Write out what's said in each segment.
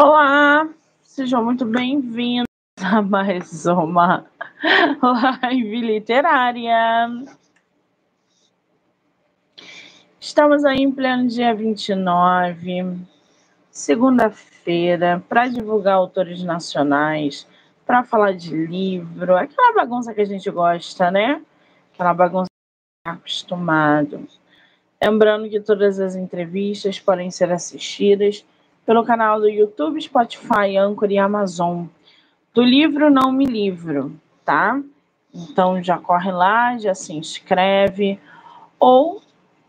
Olá, sejam muito bem-vindos a mais uma live literária. Estamos aí em pleno dia 29, segunda-feira, para divulgar autores nacionais, para falar de livro, aquela bagunça que a gente gosta, né? Aquela bagunça que é acostumado. Lembrando que todas as entrevistas podem ser assistidas pelo canal do YouTube, Spotify, Anchor e Amazon. Do livro Não Me Livro, tá? Então já corre lá, já se inscreve. Ou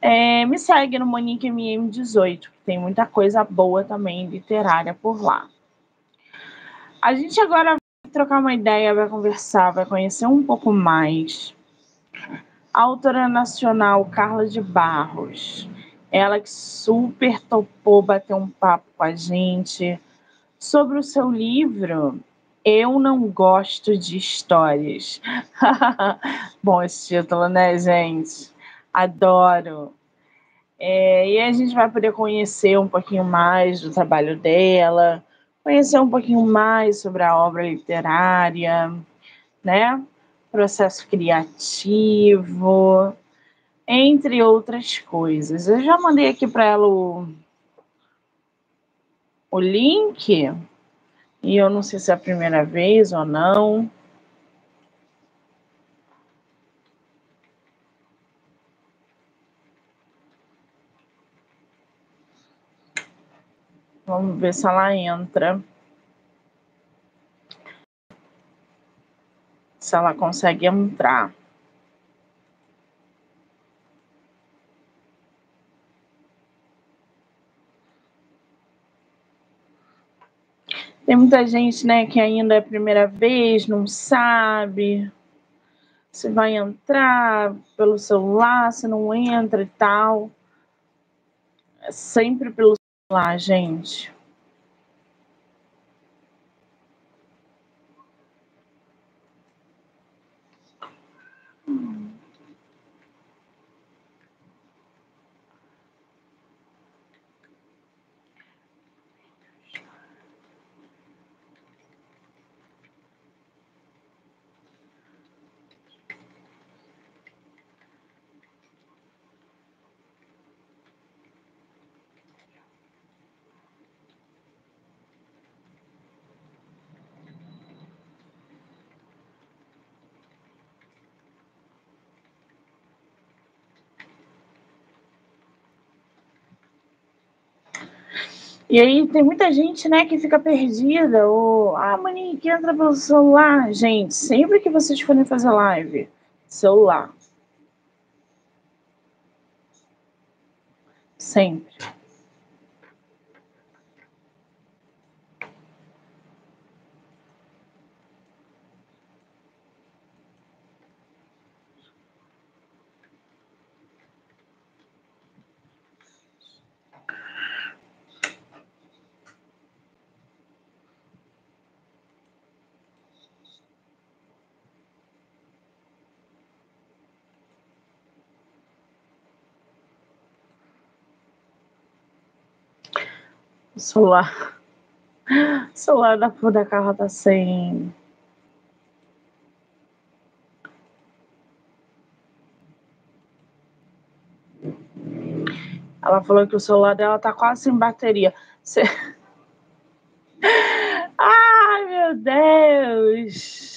é, me segue no Monique MM18, que tem muita coisa boa também literária por lá. A gente agora vai trocar uma ideia, vai conversar, vai conhecer um pouco mais a autora nacional Carla de Barros. Ela que super topou bater um papo com a gente sobre o seu livro Eu Não Gosto de Histórias. Bom esse título, né, gente? Adoro. É, e a gente vai poder conhecer um pouquinho mais do trabalho dela, conhecer um pouquinho mais sobre a obra literária, né? processo criativo, entre outras coisas. Eu já mandei aqui para ela o, o link, e eu não sei se é a primeira vez ou não. Vamos ver se ela entra. se ela consegue entrar. Tem muita gente, né, que ainda é a primeira vez, não sabe se vai entrar pelo celular, se não entra e tal. É sempre pelo celular, gente. E aí tem muita gente, né, que fica perdida, ou, ah, Monique, entra pelo celular. Gente, sempre que vocês forem fazer live, celular. Sempre. O celular. O celular da, da Carla tá sem. Ela falou que o celular dela tá quase sem bateria. Você... Ai, meu Deus!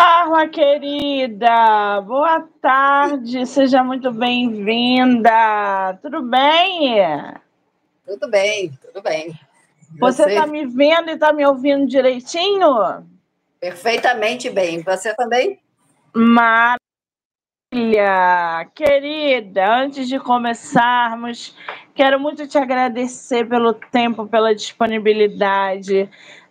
Carla, querida, boa tarde, seja muito bem-vinda. Tudo bem? Tudo bem, tudo bem. Você está me vendo e está me ouvindo direitinho? Perfeitamente bem. Você também? Maravilha! Querida, antes de começarmos, quero muito te agradecer pelo tempo, pela disponibilidade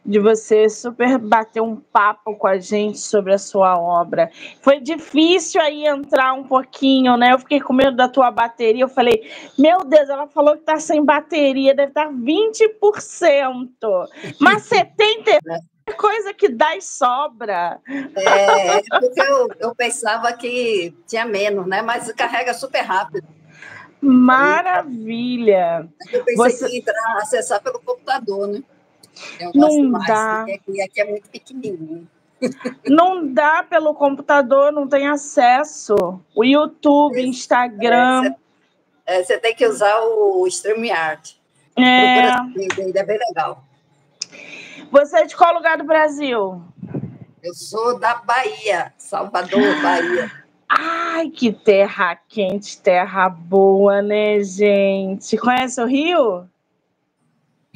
de você super bater um papo com a gente sobre a sua obra. Foi difícil aí entrar um pouquinho, né? Eu fiquei com medo da tua bateria. Eu falei, meu Deus, ela falou que tá sem bateria, deve estar 20%. Mas 70% é coisa que dá e sobra. É, é, porque eu, eu pensava que tinha menos, né? Mas carrega super rápido. Maravilha! Eu pensei Você... que entrar, acessar pelo computador, né? Eu não dá. Aqui, aqui é muito pequenininho. Não dá pelo computador, não tem acesso. O YouTube, Instagram. É, você é, tem que usar o StreamYard. É. Ainda é bem legal. Você é de qual lugar do Brasil? Eu sou da Bahia, Salvador, Bahia. Ai, que terra quente, terra boa, né, gente? Conhece o Rio?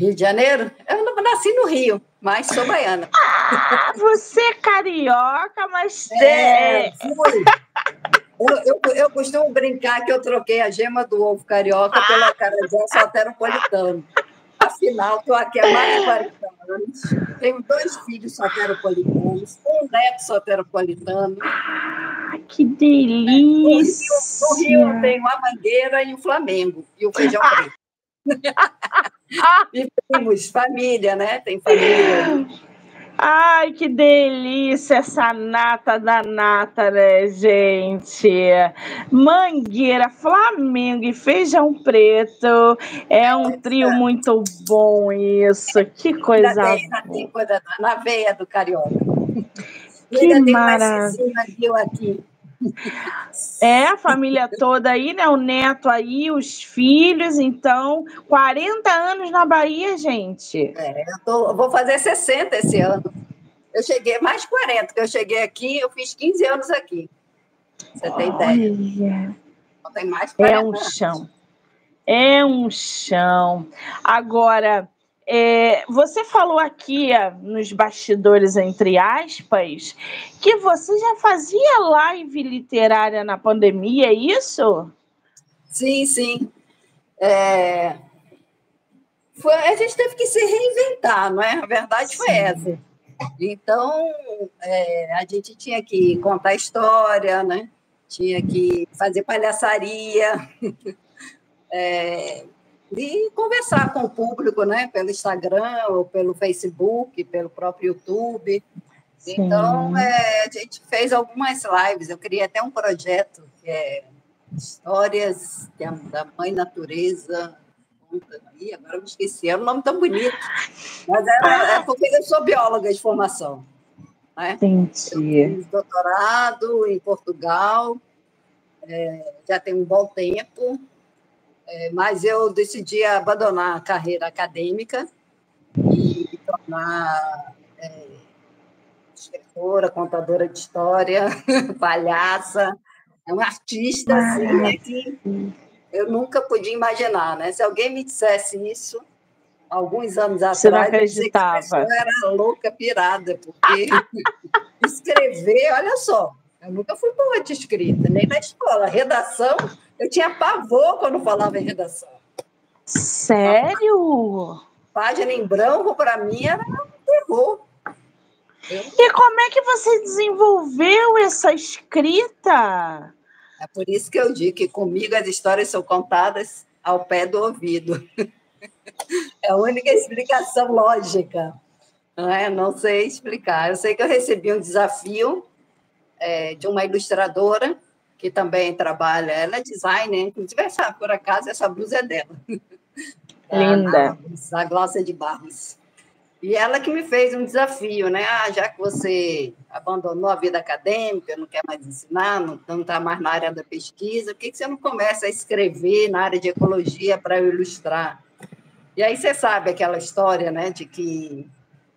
Rio de Janeiro? Eu não nasci no Rio, mas sou baiana. Ah, você é carioca, mas é. Eu, eu, eu, costumo brincar que eu troquei a gema do ovo carioca ah. pela carajé soteropolitano. Afinal, estou aqui há mais de 40 anos. Tenho dois filhos soteropolitanos, um neto soteropolitano. Ah, que delícia! No Rio, no Rio eu tenho a Mangueira e o Flamengo, e o feijão preto. E temos família, né? Tem família. Ai, que delícia essa nata da nata, né, gente? Mangueira, Flamengo e feijão preto. É um trio muito bom isso. Que coisa ainda tem coisa na veia do carioca. Que maravilha. aqui. É, a família toda aí, né? O neto aí, os filhos, então, 40 anos na Bahia, gente. É, eu tô, vou fazer 60 esse ano. Eu cheguei, mais 40, porque eu cheguei aqui, eu fiz 15 anos aqui. Você tem ideia? Não tem mais 40 É um chão. É um chão. Agora, é, você falou aqui nos bastidores, entre aspas, que você já fazia live literária na pandemia, é isso? Sim, sim. É... Foi, a gente teve que se reinventar, não é? A verdade foi sim. essa. Então, é, a gente tinha que contar história, né? Tinha que fazer palhaçaria. É, e conversar com o público, né? Pelo Instagram, ou pelo Facebook, pelo próprio YouTube. Sim. Então, é, a gente fez algumas lives. Eu queria até um projeto que é Histórias da Mãe Natureza. Ih, agora eu me esqueci, é um nome tão bonito. Mas é, é porque eu sou bióloga de formação. Né? Entendi. Eu fiz doutorado em Portugal, é, já tem um bom tempo. É, mas eu decidi abandonar a carreira acadêmica e me tornar é, escritora, contadora de história, palhaça, é uma artista assim, né, que eu nunca podia imaginar, né? Se alguém me dissesse isso alguns anos Você atrás, não acreditava. eu era louca, pirada, porque escrever, olha só, eu nunca fui boa de escrita, nem na escola. Redação, eu tinha pavor quando falava em redação. Sério? Página em branco, para mim, era um terror. Eu... E como é que você desenvolveu essa escrita? É por isso que eu digo que comigo as histórias são contadas ao pé do ouvido. É a única explicação lógica. Não, é? não sei explicar. Eu sei que eu recebi um desafio é, de uma ilustradora que também trabalha, ela é designer, inclusive essa, por acaso essa blusa é dela. Linda. A, a Glócia de Barros. E ela que me fez um desafio, né? Ah, já que você abandonou a vida acadêmica, não quer mais ensinar, não está mais na área da pesquisa, por que, que você não começa a escrever na área de ecologia para ilustrar? E aí você sabe aquela história, né, de que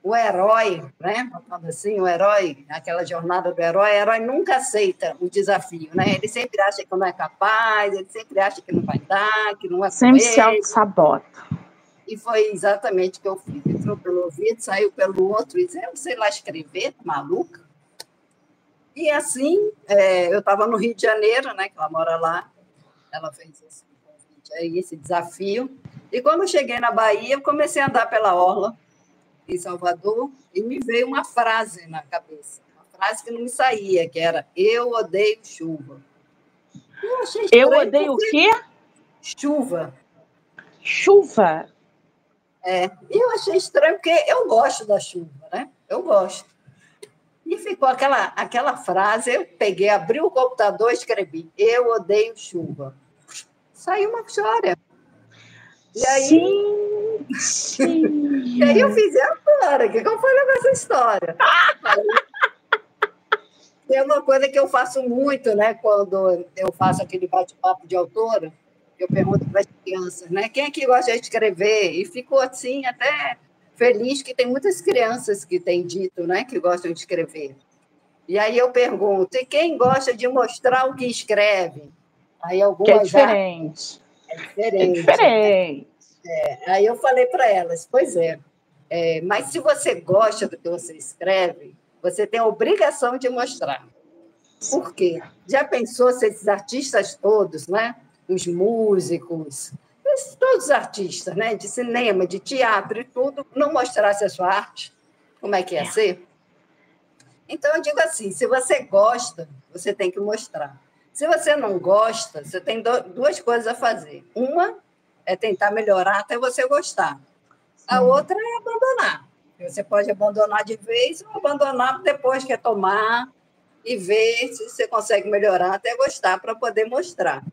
o herói, né? Falando assim, o herói, aquela jornada do herói, o herói nunca aceita o desafio, né? Ele sempre acha que não é capaz, ele sempre acha que não vai dar, que não é Sempre se auto-sabota. E foi exatamente o que eu fiz. Entrou pelo ouvido, saiu pelo outro, e disse, eu sei lá escrever, maluca. E assim, é, eu estava no Rio de Janeiro, né, que ela mora lá, ela fez esse convite aí, esse desafio. E quando eu cheguei na Bahia, eu comecei a andar pela orla, em Salvador, e me veio uma frase na cabeça, uma frase que não me saía, que era eu odeio chuva. Eu, eu odeio o quê? Chuva. Chuva? É, eu achei estranho porque eu gosto da chuva, né? Eu gosto. E ficou aquela, aquela frase, eu peguei, abri o computador e escrevi, eu odeio chuva. Saiu uma história. E aí, e aí eu fiz, e agora? O que, que eu falei com essa história? Tem uma coisa que eu faço muito, né? Quando eu faço aquele bate-papo de autora, eu pergunto para as crianças, né? Quem é que gosta de escrever? E ficou assim até feliz que tem muitas crianças que têm dito, né, que gostam de escrever. E aí eu pergunto, e quem gosta de mostrar o que escreve? Aí algumas que é diferente. É diferente. É diferente. É, aí eu falei para elas, pois é, é, mas se você gosta do que você escreve, você tem a obrigação de mostrar. Por quê? Já pensou se esses artistas todos, né? Os músicos, todos os artistas, né, de cinema, de teatro e tudo, não mostrasse a sua arte, como é que ia é. ser? Então, eu digo assim: se você gosta, você tem que mostrar. Se você não gosta, você tem duas coisas a fazer. Uma é tentar melhorar até você gostar. A Sim. outra é abandonar. Você pode abandonar de vez ou abandonar depois, que é tomar e ver se você consegue melhorar até gostar para poder mostrar.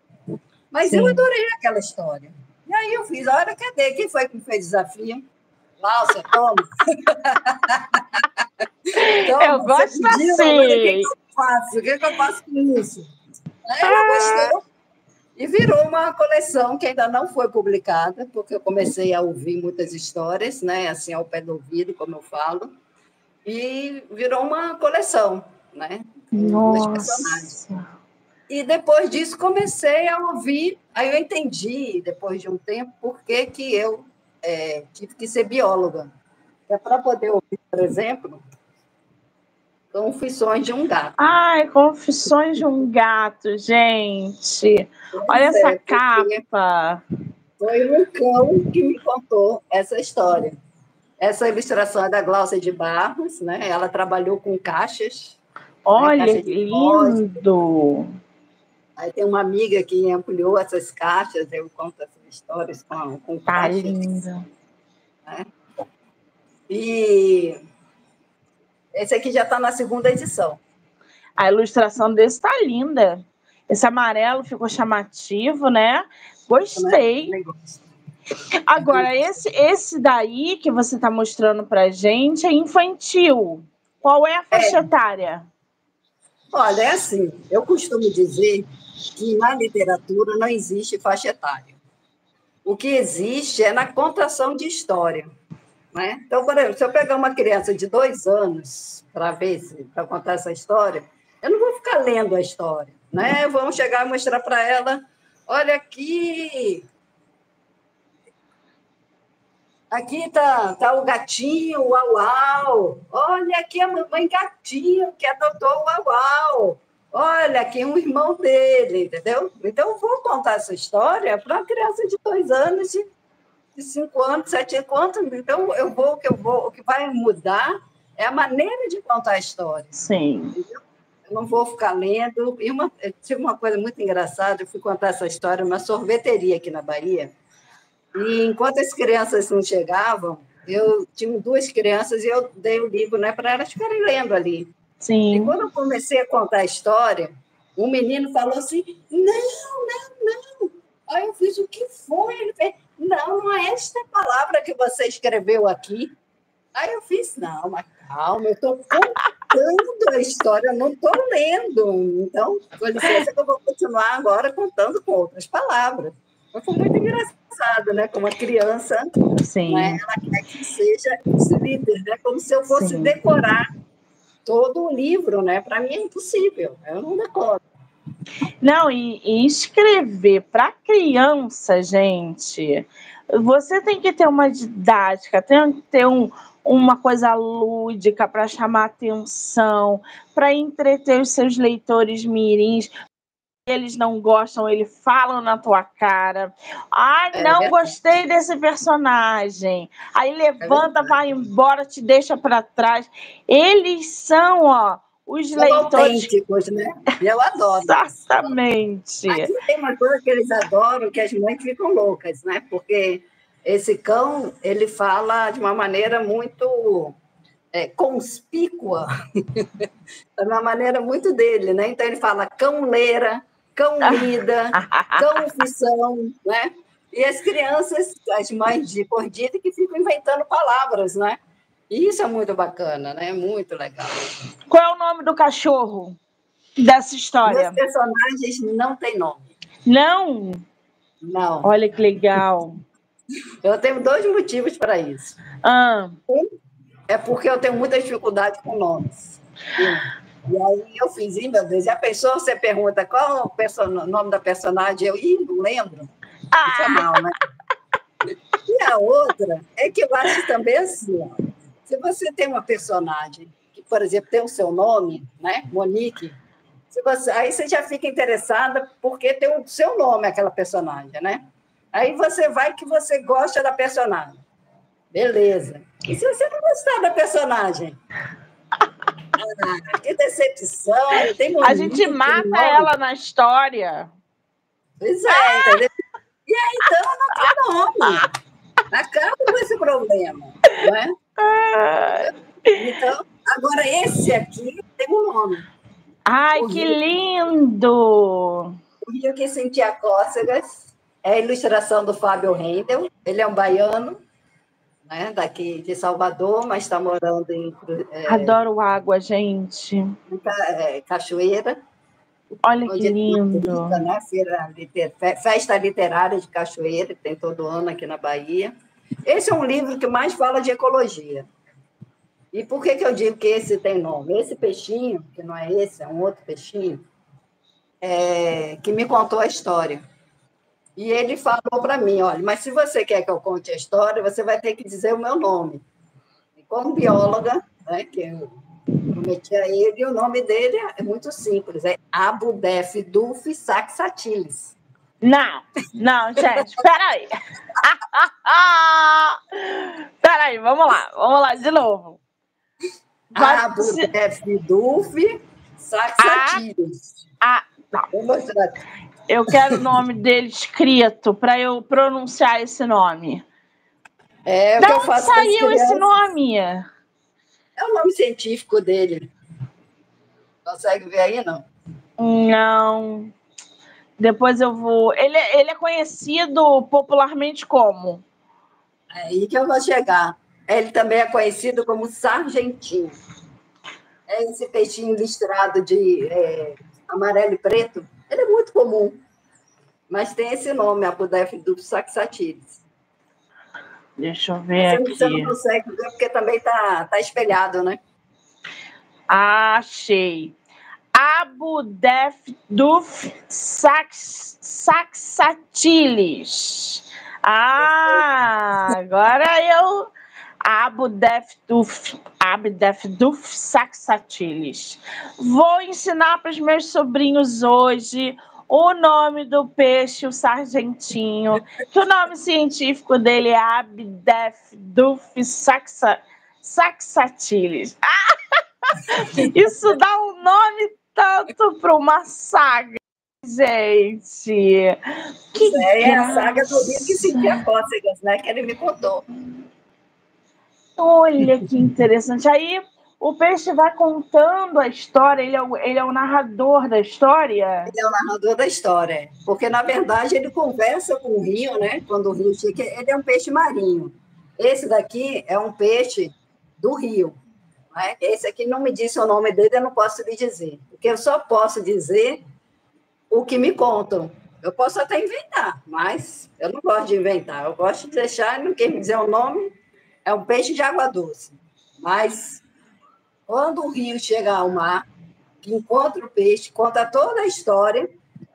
Mas Sim. eu adorei aquela história. E aí eu fiz, olha, cadê? Quem foi que me fez desafio? Láucia, toma. toma. Eu gosto assim. O que, que eu faço? O que, que eu faço com isso? Ela gostou. E virou uma coleção que ainda não foi publicada, porque eu comecei a ouvir muitas histórias, né? Assim, ao pé do ouvido, como eu falo. E virou uma coleção, né? Nossa. E depois disso comecei a ouvir, aí eu entendi, depois de um tempo, por que, que eu é, tive que ser bióloga. É para poder ouvir, por exemplo, Confissões de um Gato. Ai, Confissões de um Gato, gente. Pois Olha é, essa capa. Foi um cão que me contou essa história. Essa ilustração é da Glaucia de Barros, né? Ela trabalhou com caixas. Né? Olha, né? Caixa lindo! Aí tem uma amiga que ampliou essas caixas, eu conto essas histórias com, com tá caixas. linda. Né? E esse aqui já está na segunda edição. A ilustração desse está linda. Esse amarelo ficou chamativo, né? Gostei. Agora, esse, esse daí que você está mostrando para gente é infantil. Qual é a faixa é. etária? Olha, é assim, eu costumo dizer que na literatura não existe faixa etária. O que existe é na contação de história. Né? Então, por exemplo, se eu pegar uma criança de dois anos para ver para contar essa história, eu não vou ficar lendo a história, né? Vamos chegar e mostrar para ela, olha aqui, aqui tá, tá o gatinho, o uau, uau. Olha aqui a mamãe gatinho que adotou o uau, uau. Olha, aqui um irmão dele, entendeu? Então, eu vou contar essa história para uma criança de dois anos, cinco anos, sete anos. Então, eu vou, o que eu vou, o que vai mudar é a maneira de contar a história. Sim. Entendeu? Eu não vou ficar lendo. E uma, tive uma coisa muito engraçada, eu fui contar essa história numa sorveteria aqui na Bahia. E enquanto as crianças não chegavam, eu tinha duas crianças e eu dei o livro né, para elas ficarem lendo ali. Sim. E quando eu comecei a contar a história, um menino falou assim: não, não, não. Aí eu fiz o que foi? Ele fez: não, não é esta palavra que você escreveu aqui. Aí eu fiz: não, mas calma, eu estou contando a história, não estou lendo. Então, com licença, que eu vou continuar agora contando com outras palavras. Foi muito engraçado, né? Como a criança, Sim. Né? ela quer que seja esse líder, né? Como se eu fosse Sim. decorar todo o livro, né? Para mim é impossível, eu não decoro. Não, e, e escrever para criança, gente, você tem que ter uma didática, tem que ter um, uma coisa lúdica para chamar atenção, para entreter os seus leitores mirins. Eles não gostam, eles falam na tua cara. Ai, é não gostei desse personagem. Aí levanta, é vai embora, te deixa para trás. Eles são, ó, os são leitores. né? Eu adoro. Exatamente. Aqui tem uma coisa que eles adoram, que as mães ficam loucas, né? Porque esse cão ele fala de uma maneira muito é, conspícua, de uma maneira muito dele, né? Então ele fala cão leira, cão lida, cão fissão, né? E as crianças, as mães de cordida, que ficam inventando palavras, né? E isso é muito bacana, né? Muito legal. Qual é o nome do cachorro dessa história? Os personagens não têm nome. Não? Não. Olha que legal. Eu tenho dois motivos para isso. Ah. Um é porque eu tenho muita dificuldade com nomes. E, e aí eu fiz, Ih, meu Deus, e a pessoa, você pergunta qual é o nome da personagem, eu, Ih, não lembro. Ah. Isso é mal, né? E a outra é que eu acho também assim, ó, se você tem uma personagem que, por exemplo, tem o seu nome, né, Monique, você, aí você já fica interessada porque tem o seu nome aquela personagem, né? Aí você vai que você gosta da personagem. Beleza. E se você não gostar da personagem? Ah, que decepção. A gente mata ela na história. Pois é, entendeu? E aí, então, não tem nome. Acaba com esse problema. Não é? Então, agora, esse aqui tem um nome. Ai, o que Rio, lindo! O Rio que sentia cócegas é a ilustração do Fábio Rendel. Ele é um baiano, né, daqui de Salvador, mas está morando em. É, Adoro água, gente. É, Cachoeira. Olha que lindo. Fica, né, Feira, Festa Literária de Cachoeira, que tem todo ano aqui na Bahia. Esse é um livro que mais fala de ecologia. E por que, que eu digo que esse tem nome? Esse peixinho, que não é esse, é um outro peixinho, é, que me contou a história. E ele falou para mim: olha, mas se você quer que eu conte a história, você vai ter que dizer o meu nome. E como bióloga, né, que eu prometi a ele, o nome dele é muito simples: é Abudef Duf Saxatilis. Não, não, gente, peraí. peraí, vamos lá, vamos lá de novo. Abudef Duf Saxatilis. Ah, não. Vou mostrar. Eu quero o nome dele escrito para eu pronunciar esse nome. É, da onde saiu esse nome? É o nome científico dele. Consegue ver aí, não? Não. Depois eu vou. Ele, ele é conhecido popularmente como? É aí que eu vou chegar. Ele também é conhecido como sargentinho. É esse peixinho listrado de é, amarelo e preto ele é muito comum, mas tem esse nome, duplo saxatilis. Deixa eu ver você, aqui. Você não consegue ver porque também está tá espelhado, né? Achei. Abu Def Duf Sax, Saxatilis. Ah, agora eu Abdefduf, Abdefduf Saxatilis. Vou ensinar para os meus sobrinhos hoje o nome do peixe, o sargentinho, que o nome científico dele é Abdefduf Saxa, Saxatilis. Isso dá um nome tanto para uma saga, gente. Que é, é a saga do Rio que sentia cócegas, né? Que ele me contou. Olha que interessante. Aí o peixe vai contando a história, ele é, o, ele é o narrador da história? Ele é o narrador da história, porque na verdade ele conversa com o rio, né? Quando o rio chega, ele é um peixe marinho. Esse daqui é um peixe do rio. Né? Esse aqui não me disse o nome dele, eu não posso lhe dizer, porque eu só posso dizer o que me contam. Eu posso até inventar, mas eu não gosto de inventar. Eu gosto de deixar, não quer me dizer o nome, é um peixe de água doce. Mas quando o rio chega ao mar, que encontra o peixe, conta toda a história,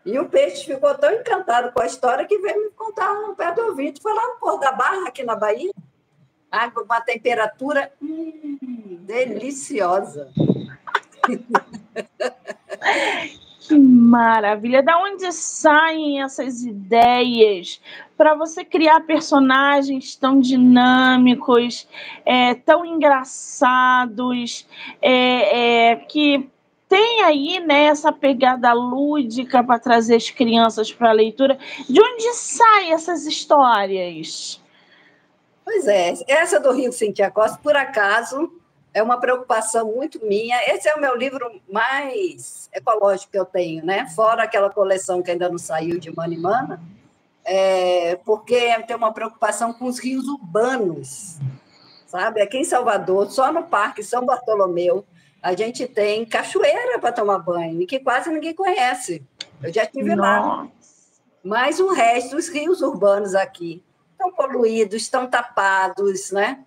e o peixe ficou tão encantado com a história que veio me contar no pé do ouvido. Foi lá no Porto da Barra, aqui na Bahia. Água, uma temperatura hum, deliciosa. Que maravilha! Da onde saem essas ideias para você criar personagens tão dinâmicos, é, tão engraçados, é, é, que tem aí né, essa pegada lúdica para trazer as crianças para a leitura? De onde saem essas histórias? Pois é, essa do Rio Cintia Costa, por acaso, é uma preocupação muito minha. Esse é o meu livro mais ecológico que eu tenho, né? Fora aquela coleção que ainda não saiu de Manimana, é, porque tem uma preocupação com os rios urbanos, sabe? Aqui em Salvador, só no Parque São Bartolomeu, a gente tem cachoeira para tomar banho, que quase ninguém conhece. Eu já estive lá. Mas o resto dos rios urbanos aqui estão poluídos, estão tapados, né?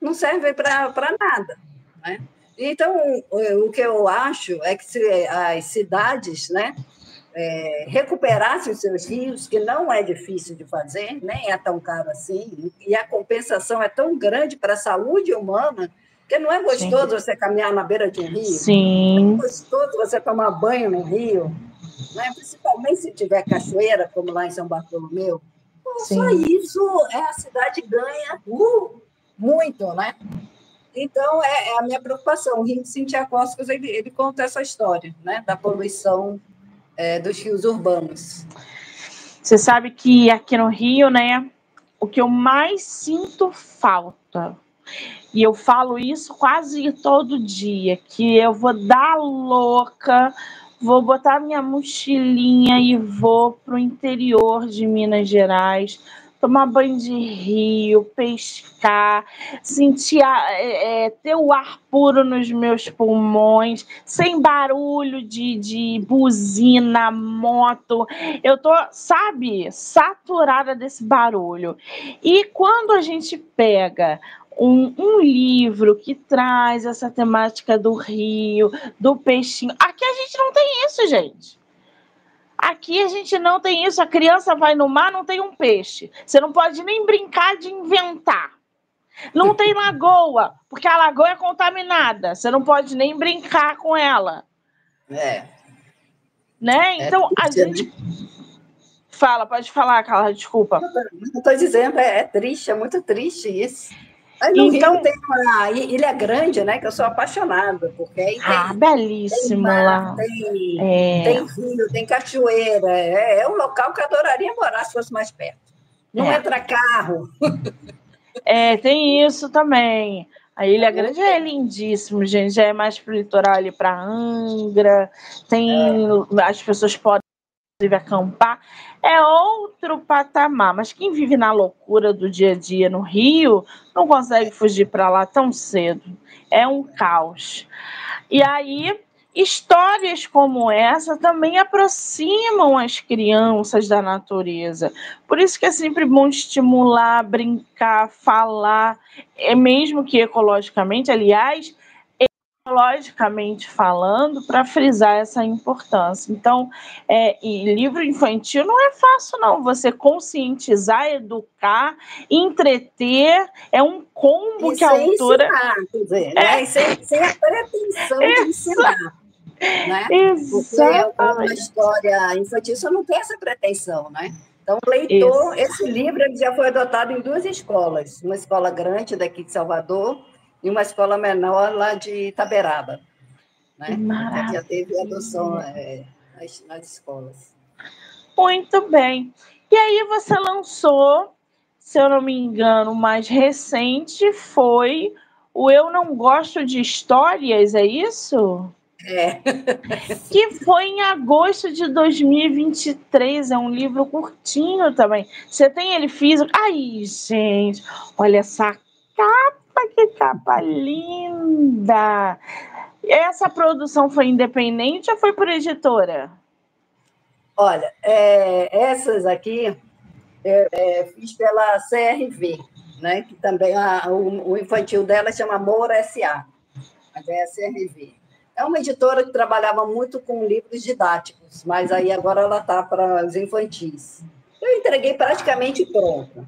não servem para nada. Né? Então, o que eu acho é que se as cidades né, é, recuperassem os seus rios, que não é difícil de fazer, nem é tão caro assim, e a compensação é tão grande para a saúde humana, que não é gostoso Sim. você caminhar na beira de um rio. Sim. é gostoso você tomar banho no rio, né? principalmente se tiver cachoeira, como lá em São Bartolomeu. Sim. Só isso é, a cidade ganha. Uh, muito, né? Então, é, é, a minha preocupação. O Rio de Cintia Cóscos, ele, ele conta essa história, né? Da poluição é, dos rios urbanos. Você sabe que aqui no Rio, né? O que eu mais sinto falta, e eu falo isso quase todo dia, que eu vou dar louca, vou botar minha mochilinha e vou para o interior de Minas Gerais, tomar banho de rio, pescar, sentir é, é, ter o ar puro nos meus pulmões, sem barulho de, de buzina, moto. Eu tô, sabe, saturada desse barulho. E quando a gente pega um, um, livro que traz essa temática do rio, do peixinho. Aqui a gente não tem isso, gente. Aqui a gente não tem isso. A criança vai no mar, não tem um peixe. Você não pode nem brincar de inventar. Não tem lagoa, porque a lagoa é contaminada. Você não pode nem brincar com ela. É. Né? É então, é, a gente. Fala, pode falar, Carla, desculpa. Estou dizendo, é, é triste, é muito triste isso. No então, Rio tem uma ilha grande, né? Que eu sou apaixonada, porque aí tem, ah, belíssimo tem mar, lá. Tem, é. tem rio, tem cachoeira. É, é, um local que eu adoraria morar se fosse mais perto. Não é. entra carro. É, tem isso também. A Ilha Grande é lindíssimo, gente. Já é mais para o litoral ali para Angra. Tem é. as pessoas podem inclusive acampar, é outro patamar. Mas quem vive na loucura do dia a dia no Rio não consegue fugir para lá tão cedo. É um caos. E aí, histórias como essa também aproximam as crianças da natureza. Por isso que é sempre bom estimular, brincar, falar, é mesmo que ecologicamente, aliás, logicamente falando, para frisar essa importância. Então, é, livro infantil não é fácil, não. Você conscientizar, educar, entreter, é um combo e que a autora. Ensinar, dizer, é. né? sem, sem a pretensão de ensinar. Né? Exatamente. Porque uma história infantil só não tem essa pretensão, né? Então, o leitor, esse livro já foi adotado em duas escolas, uma escola grande daqui de Salvador e uma escola menor lá de Itaberaba. Né? Já teve adoção é, nas, nas escolas. Muito bem. E aí você lançou, se eu não me engano, o mais recente foi o Eu Não Gosto de Histórias, é isso? É. que foi em agosto de 2023. É um livro curtinho também. Você tem ele físico? Ai, gente, olha essa capa que capa linda! Essa produção foi independente ou foi por editora? Olha, é, essas aqui eu, é, fiz pela CRV, né? que também a, o, o, infantil dela chama Moura S.A., mas é a CRV. É uma editora que trabalhava muito com livros didáticos, mas aí agora ela está para os infantis. Eu entreguei praticamente pronta,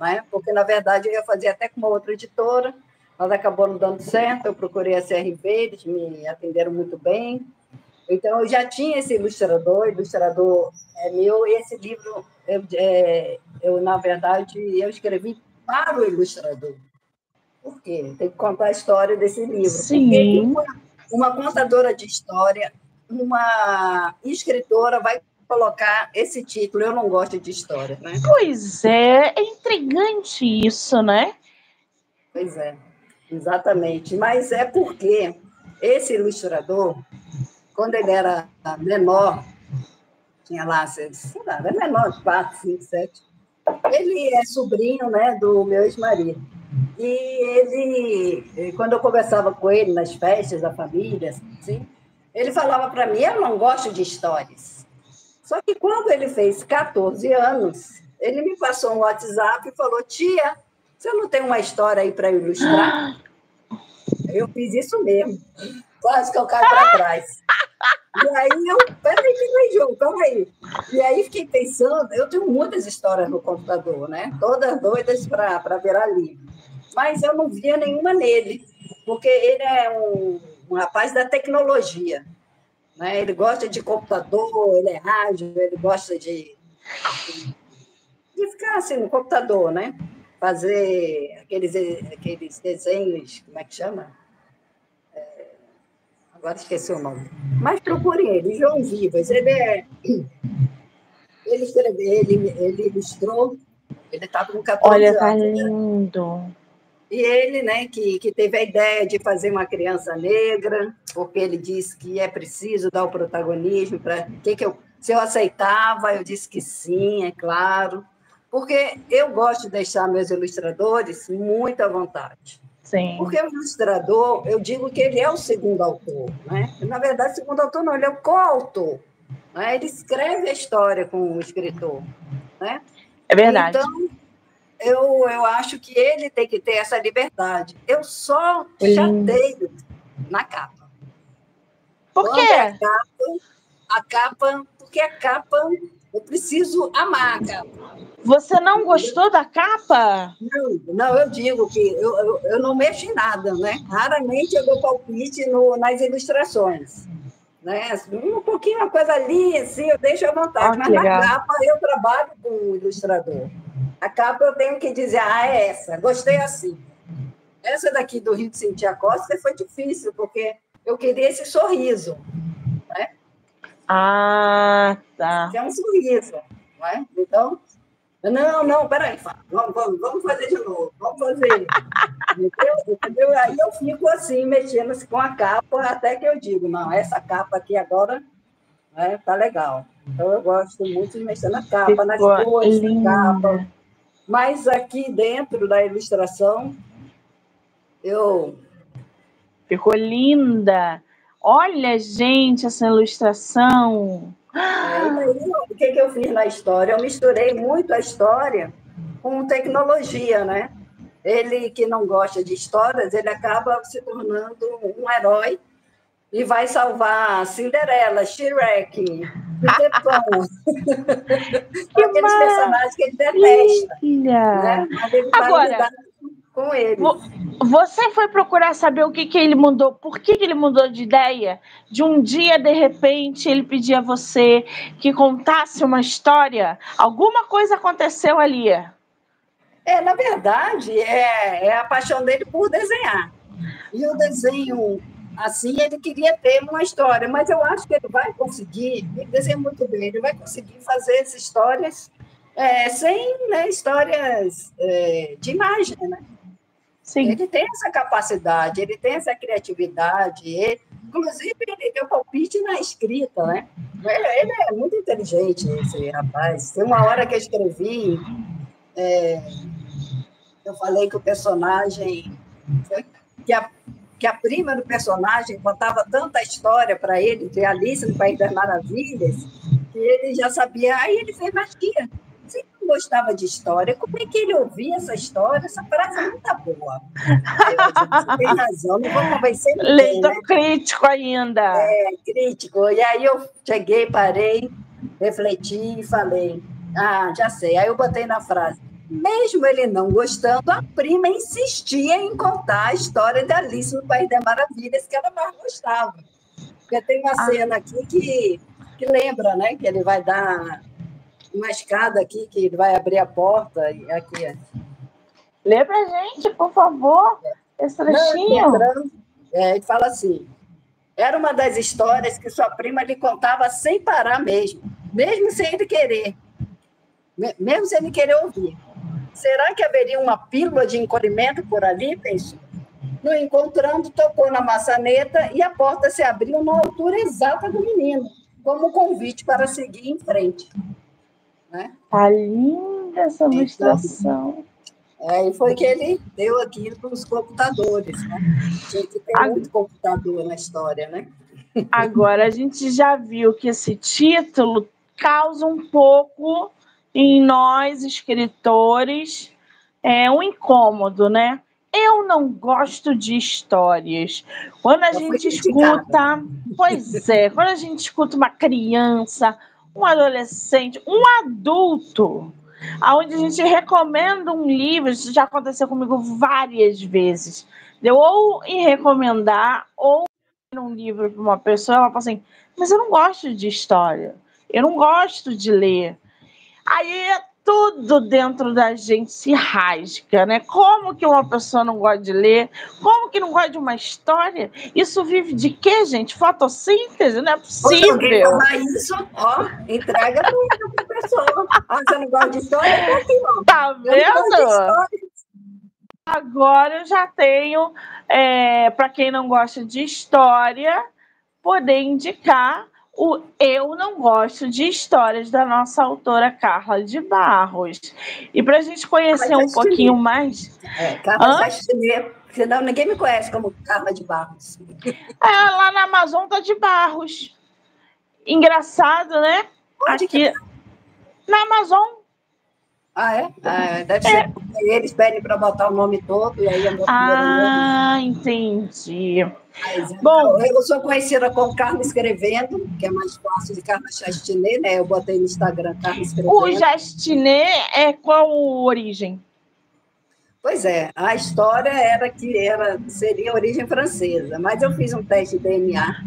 né? porque, na verdade, eu ia fazer até com uma outra editora, mas acabou não dando certo, eu procurei a CRV, eles me atenderam muito bem. Então, eu já tinha esse ilustrador, ilustrador é meu, e esse livro, eu, é, eu, na verdade, eu escrevi para o ilustrador. Por quê? Tem que contar a história desse livro. Sim. Uma, uma contadora de história, uma escritora vai colocar esse título, eu não gosto de história, né? Pois é, é intrigante isso, né? Pois é. Exatamente, mas é porque esse ilustrador, quando ele era menor, tinha lá, sei lá, era menor de 4, 5, 7, ele é sobrinho né, do meu ex-marido. E ele, quando eu conversava com ele nas festas da família, assim, ele falava para mim: Eu não gosto de histórias. Só que quando ele fez 14 anos, ele me passou um WhatsApp e falou: Tia, você não tem uma história aí para ilustrar? Eu fiz isso mesmo. Quase que eu caio para trás. E aí eu, peraí, peraí, João, calma aí. E aí fiquei pensando, eu tenho muitas histórias no computador, né? Todas doidas para virar livro. Mas eu não via nenhuma nele, porque ele é um, um rapaz da tecnologia. Né? Ele gosta de computador, ele é rádio, ele gosta de, de ficar assim no computador, né? fazer aqueles, aqueles desenhos, como é que chama? É, agora esqueci o nome. Mas procurem ele, João Vivas. Ele é. Ele escreveu, ele, ele ilustrou, ele estava com 14 Olha, anos. Olha, tá lindo. Né? E ele, né, que, que teve a ideia de fazer uma criança negra, porque ele disse que é preciso dar o protagonismo para que que eu, se eu aceitava, eu disse que sim, é claro porque eu gosto de deixar meus ilustradores muito à vontade. Sim. Porque o ilustrador, eu digo que ele é o segundo autor, né? Na verdade, o segundo autor não, ele é o coautor. Né? Ele escreve a história com o escritor, né? É verdade. Então, eu, eu acho que ele tem que ter essa liberdade. Eu só chateio na capa. Por quê? A capa, a capa, porque a capa eu preciso amar a capa. Você não gostou da capa? Não, não eu digo que eu, eu, eu não mexo em nada, né? Raramente eu dou palpite no, nas ilustrações. Né? Um pouquinho, uma coisa ali, assim, eu deixo à vontade. Oh, mas legal. na capa eu trabalho com o ilustrador. A capa eu tenho que dizer, ah, é essa, gostei assim. Essa daqui do Rio de Cintia Costa foi difícil, porque eu queria esse sorriso. Né? Ah, tá. Que é um sorriso. Né? Então, não, não, peraí, vamos, vamos, vamos fazer de novo, vamos fazer. entendeu? Aí eu fico assim, mexendo assim, com a capa, até que eu digo, não, essa capa aqui agora né, tá legal. Então eu gosto muito de mexer na capa, Ficou nas cores da capa. Mas aqui dentro da ilustração, eu. Ficou linda! Olha, gente, essa ilustração. É, o que, que eu fiz na história? Eu misturei muito a história com tecnologia, né? Ele que não gosta de histórias, ele acaba se tornando um herói e vai salvar Cinderela, Shrek, Peter Pan. Aqueles personagens que ele detesta. Né? Agora, com ele. Você foi procurar saber o que, que ele mudou, por que, que ele mudou de ideia? De um dia, de repente, ele pedia a você que contasse uma história? Alguma coisa aconteceu ali? É, na verdade, é, é a paixão dele por desenhar. E o desenho, assim, ele queria ter uma história, mas eu acho que ele vai conseguir, ele desenha muito bem, ele vai conseguir fazer essas histórias é, sem né, histórias é, de imagem, né? Sim. Ele tem essa capacidade, ele tem essa criatividade. Ele, inclusive, ele deu palpite na escrita, né? Ele, ele, é muito inteligente, esse rapaz. Tem uma hora que eu escrevi, é, eu falei que o personagem. Que a, que a prima do personagem contava tanta história para ele, de Alice no País das Maravilhas, E ele já sabia, aí ele fez, mas tia, você não gostava de história, como é que ele ouvia essa história? Essa frase não tá boa. Eu, você tem razão, não vou convencer ninguém, Leitor né? crítico ainda. É, crítico. E aí eu cheguei, parei, refleti e falei, ah, já sei. Aí eu botei na frase, mesmo ele não gostando, a prima insistia em contar a história de Alice no País das Maravilhas, que ela mais gostava. Porque tem uma Ah. cena aqui que, que lembra, né? Que ele vai dar uma escada aqui, que ele vai abrir a porta, e aqui. ó. Lê pra gente, por favor, esse trechinho. Lembrando, é, ele fala assim: era uma das histórias que sua prima lhe contava sem parar mesmo, mesmo sem ele querer, me- mesmo sem ele querer ouvir. Será que haveria uma pílula de encolhimento por ali? Pensou. No encontrando, tocou na maçaneta e a porta se abriu na altura exata do menino, como convite para seguir em frente. Né? Tá linda essa Então. ilustração. É, e foi que ele deu aqui para os computadores. Né? Tinha que ter muito computador na história, né? Agora, a gente já viu que esse título causa um pouco em nós, escritores, é, um incômodo, né? Eu não gosto de histórias. Quando a foi gente escuta, pois é, quando a gente escuta uma criança, um adolescente, um adulto, aonde a gente recomenda um livro, isso já aconteceu comigo várias vezes. Deu ou em recomendar ou um livro para uma pessoa, ela fala assim: Mas eu não gosto de história, eu não gosto de ler. Aí tudo dentro da gente se rasga, né? Como que uma pessoa não gosta de ler? Como que não gosta de uma história? Isso vive de quê, gente? Fotossíntese? Não é Quando alguém possível. falar isso, ó, entrega para a pessoa. Ah, você não gosta de história? Não, aqui, não. Tá não gosto de vendo? história. Agora eu já tenho, para quem não gosta de história, poder indicar o Eu Não Gosto de Histórias da nossa autora Carla de Barros. E para a gente conhecer um pouquinho mais, É, Carla Hã? Castanheira, senão ninguém me conhece como Carla de Barros. é, lá na Amazon tá de Barros. Engraçado, né? Onde Aqui na Amazon. Ah, é? Ah, deve ser porque eles pedem para botar o nome todo, e aí é meu primeiro nome. Ah, entendi. Mas, é, bom. eu sou conhecida como Carla Escrevendo, que é mais fácil de Carla Chastinet, né? Eu botei no Instagram Carla Escrevendo. O Jastinet é qual origem? Pois é, a história era que era, seria origem francesa, mas eu fiz um teste de DNA,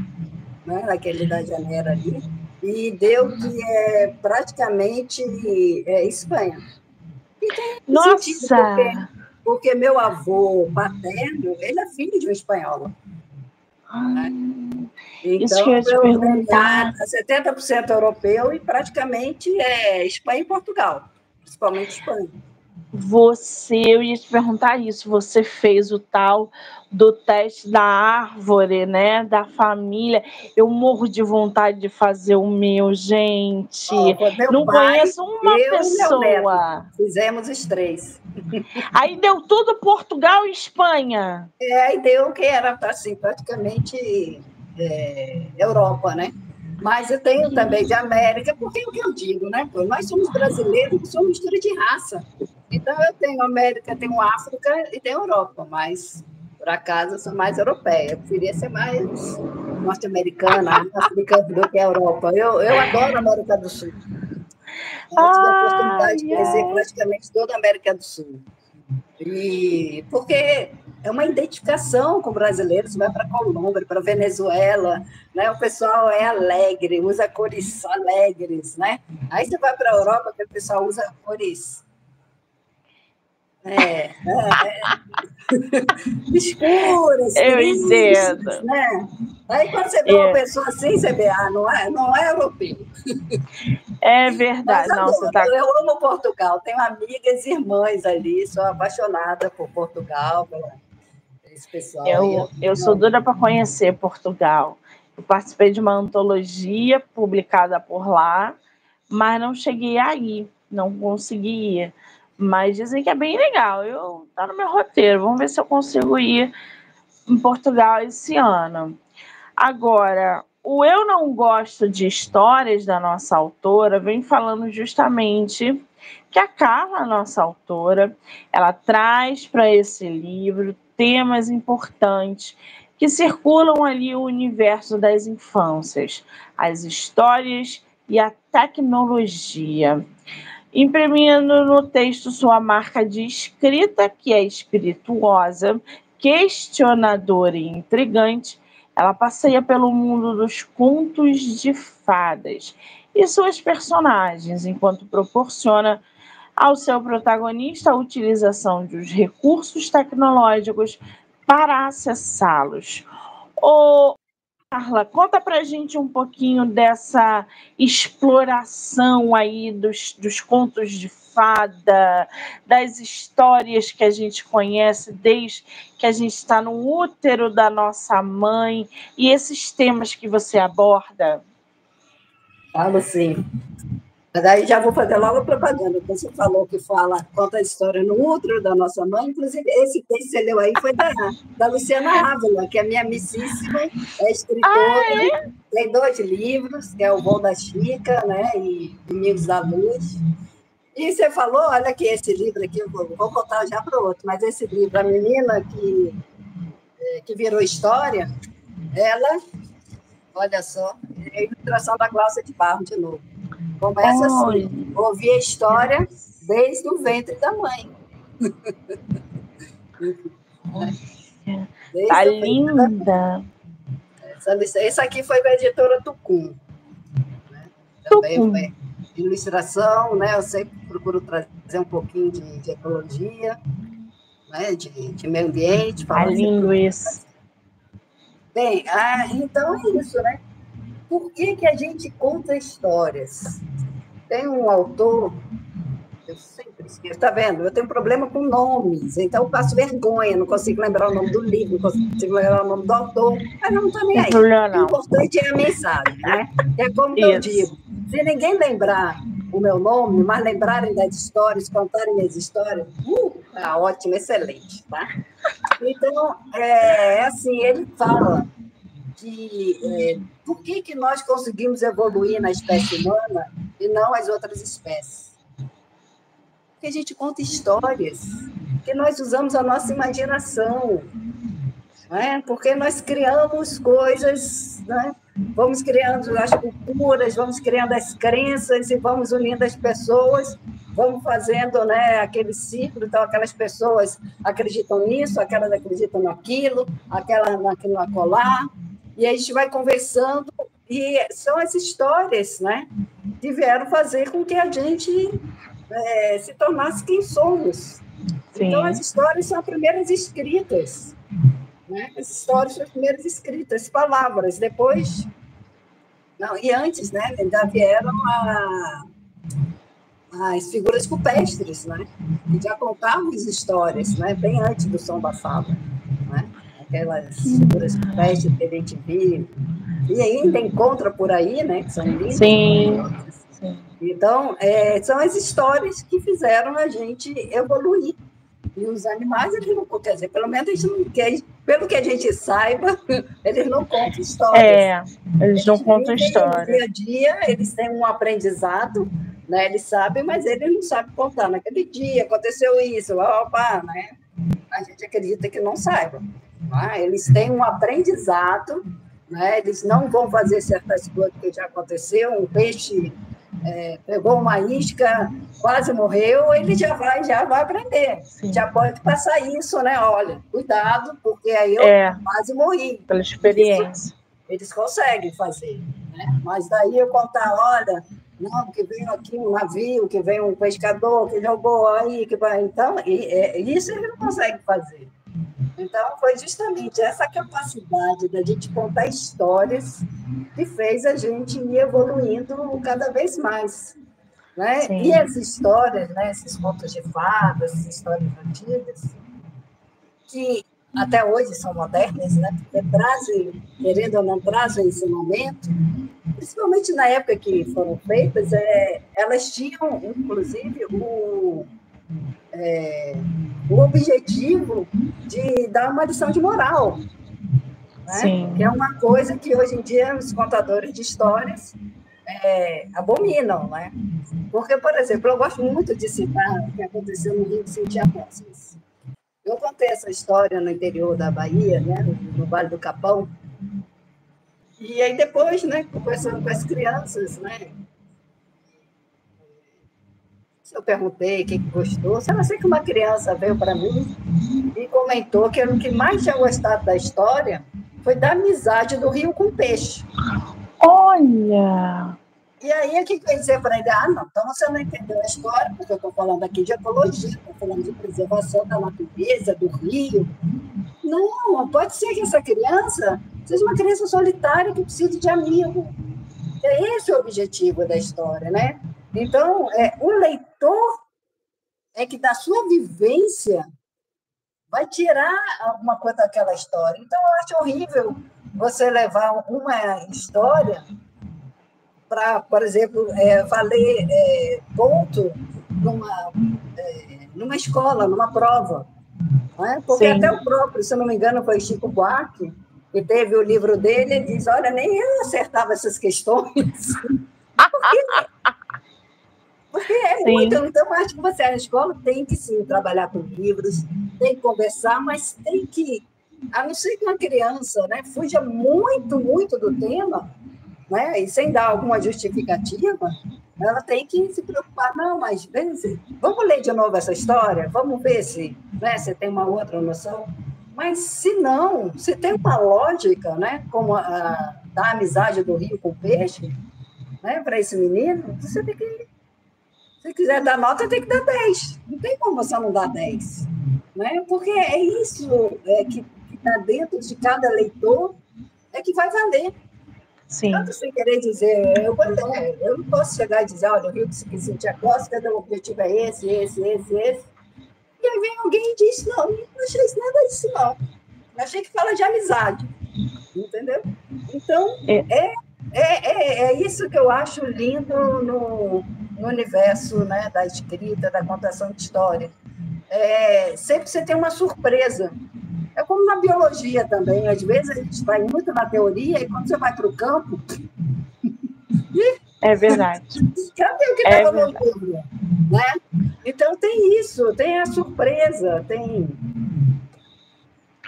né, naquele da Janera ali, e deu que é praticamente é, Espanha. Nossa! porque- Porque meu avô paterno, ele é filho de um espanhol. Hum, Então, Isso que eu ia te perguntar. DNA é 70% europeu e praticamente é Espanha e Portugal, principalmente Espanha. Você, eu ia te perguntar isso. Você fez o tal do teste da árvore, né? Da família. Eu morro de vontade de fazer o meu, gente. Meu Não pai, conheço uma eu e pessoa. Fizemos os três. Aí deu tudo Portugal e Espanha. É, aí deu que era assim, praticamente é, Europa, né? Mas eu tenho também de América, porque é o que eu digo, né? Nós somos brasileiros, somos mistura de raça. Então eu tenho América, tenho África e tenho Europa, mas por acaso eu sou mais europeia. Eu preferia ser mais norte-americana, africana do que a Europa. Eu, eu adoro a América do Sul. Eu tive a oportunidade de Ai, conhecer ai. praticamente toda a América do Sul. E porque é uma identificação com brasileiros, vai para Colômbia, para Venezuela, né? O pessoal é alegre, usa cores alegres, né? Aí você vai para a Europa, que o pessoal usa cores é, é, é, escuras, Eu entendo. né? Aí quando você vê uma É. pessoa assim, você vê, ah, não é, não é europeu. É Mas verdade. Não, adoro, tá. Eu amo Portugal, tenho amigas e irmãs ali, sou apaixonada por Portugal, esse pessoal. Eu, eu sou doida para conhecer Portugal. Eu participei de uma antologia publicada por lá, mas não cheguei aí, não consegui ir. Mas dizem que é bem legal. Eu tá no meu roteiro. Vamos ver se eu consigo ir em Portugal esse ano. Agora, o Eu Não Gosto de Histórias da nossa autora vem falando justamente que a Carla, nossa autora, ela traz para esse livro temas importantes que circulam ali o universo das infâncias, as histórias e a tecnologia, imprimindo no texto sua marca de escrita, que é espirituosa, questionadora e intrigante, ela passeia pelo mundo dos contos de fadas e suas personagens, enquanto proporciona ao seu protagonista a utilização dos recursos tecnológicos para acessá-los. Ô, Carla, conta pra gente um pouquinho dessa exploração aí dos, dos contos de fada, das histórias que a gente conhece desde que a gente está no útero da nossa mãe e esses temas que você aborda. Falo sim. Mas aí já vou fazer logo a propaganda. Você falou que fala, conta a história no útero da nossa mãe. Inclusive, esse texto que você leu aí foi da, da Luciana Ávila, que é minha amicíssima, é escritora, ah, é? tem dois livros, que é O Voo da Chica né, e Domingos da Luz. E você falou, olha aqui, esse livro aqui, eu vou, vou contar já para o outro, mas esse livro, a menina que, é, que virou história, ela, olha só, é a ilustração da Glaucia de Barro de novo. Começa assim, ouvir a história desde o ventre da mãe. tá linda. Essa aqui foi da editora Tucum. Né? Também foi ilustração, né? Eu sempre procuro trazer um pouquinho de, de ecologia, né? de, de meio ambiente. Tá lindo isso. Bem, ah, então é isso, né? Por que, que a gente conta histórias? Tem um autor, eu sempre esqueço, está vendo? Eu tenho um problema com nomes, então eu passo vergonha, não consigo lembrar o nome do livro, não consigo lembrar o nome do autor, mas não estou nem aí. O importante é a mensagem, né? É como eu digo, se ninguém lembrar o meu nome, mas lembrarem das histórias, contarem minhas histórias, uh, tá ótimo, excelente, tá? Então, é assim, ele fala que é, por que, que nós conseguimos evoluir na espécie humana e não as outras espécies? Porque a gente conta histórias, que nós usamos a nossa imaginação, né? porque nós criamos coisas, né? vamos criando as culturas, vamos criando as crenças e vamos unindo as pessoas, vamos fazendo né, aquele ciclo, então aquelas pessoas acreditam nisso, aquelas acreditam naquilo, aquela naquilo acolá, e a gente vai conversando, e são as histórias né, que vieram fazer com que a gente é, se tornasse quem somos. Sim. Então, as histórias são as primeiras escritas. Né? As histórias são as primeiras escritas, palavras. Depois. Não, e antes, né? Ainda vieram a, as figuras rupestres, né? Que já contavam as histórias, né? Bem antes do som da fala. Aquelas figuras festas que a gente vive, e ainda encontra por aí, né, que são lindas. Sim. Então, é, são as histórias que fizeram a gente evoluir. E os animais, eles não, quer dizer, pelo menos eles não, pelo que a gente saiba, eles não contam histórias. É, eles, eles não contam histórias. No dia a dia, eles têm um aprendizado, né? Eles sabem, mas eles não sabem contar. Naquele dia aconteceu isso, opa, né? A gente acredita que não saiba. Né? Eles têm um aprendizado, né? eles não vão fazer certas coisas que já aconteceu. Um peixe é, pegou uma isca, quase morreu, ele já vai, já vai aprender. Sim. Já pode passar isso, né? Olha, cuidado, porque aí eu é, quase morri. Pela experiência. Eles, eles conseguem fazer. Né? Mas daí eu contar, olha, não, que veio aqui um navio, que veio um pescador, que jogou aí, que vai. Então, e, é, isso ele não consegue fazer. Então, foi justamente essa capacidade da gente contar histórias que fez a gente ir evoluindo cada vez mais. Né? E as histórias, né, esses contos de fadas, essas histórias antigas, que até hoje são modernas, né, porque trazem, querendo ou não, trazem esse momento, principalmente na época que foram feitas, é, elas tinham, inclusive, o é, o objetivo de dar uma lição de moral. Né? Que é uma coisa que hoje em dia os contadores de histórias é, abominam, né? Porque, por exemplo, eu gosto muito de citar o que aconteceu no Rio de Apóstolos. Eu contei essa história no interior da Bahia, né, no, no Vale do Capão, e aí depois, né, conversando com as crianças, né, eu perguntei quem gostou, ela sei que uma criança veio para mim e comentou que o que mais tinha gostado da história foi da amizade do rio com o peixe. Olha! E aí, o que eu ia dizer para ele? Ah, não, então você não entendeu a história, porque eu estou falando aqui de ecologia, estou falando de preservação da natureza, do rio. Não, pode ser que essa criança seja uma criança solitária que precisa de amigo. É esse o objetivo da história, né? Então, é, o leitor é que da sua vivência vai tirar alguma coisa daquela história. Então, eu acho horrível você levar uma história para, por exemplo, é, valer é, ponto numa, é, numa escola, numa prova. É? Porque Sim. até o próprio, se não me engano, foi Chico Buarque, que teve o livro dele, ele diz, olha, nem eu acertava essas questões. porque, porque é sim. muito. Então, acho que você, a escola tem que sim trabalhar com livros, tem que conversar, mas tem que, a não ser que uma criança né, fuja muito, muito do tema, né? E sem dar alguma justificativa, ela tem que se preocupar. Não, mas vamos ler de novo essa história, vamos ver se né, você tem uma outra noção. Mas se não, se tem uma lógica, né, como a da amizade do rio com o peixe, né, para esse menino, você tem que. Se quiser dar nota, tem que dar 10. Não tem como você não dar 10. Né? Porque é isso é, que está dentro de cada leitor é que vai valer. Sim. Tanto sem querer dizer, eu, eu não posso chegar e dizer, olha, o Rio de Cintia Costa, o objetivo é esse, esse, esse, esse. E aí vem alguém e diz, não, não achei nada disso, não. Eu achei que fala de amizade. Entendeu? Então, é. É, é, é, é isso que eu acho lindo no, no universo né, da escrita, da contação de história. É, sempre você tem uma surpresa. É como na biologia também. Às vezes a gente vai muito na teoria e quando você vai para o campo. É verdade. Cadê o que é estava no livro? Né? Então tem isso, tem a surpresa, tem.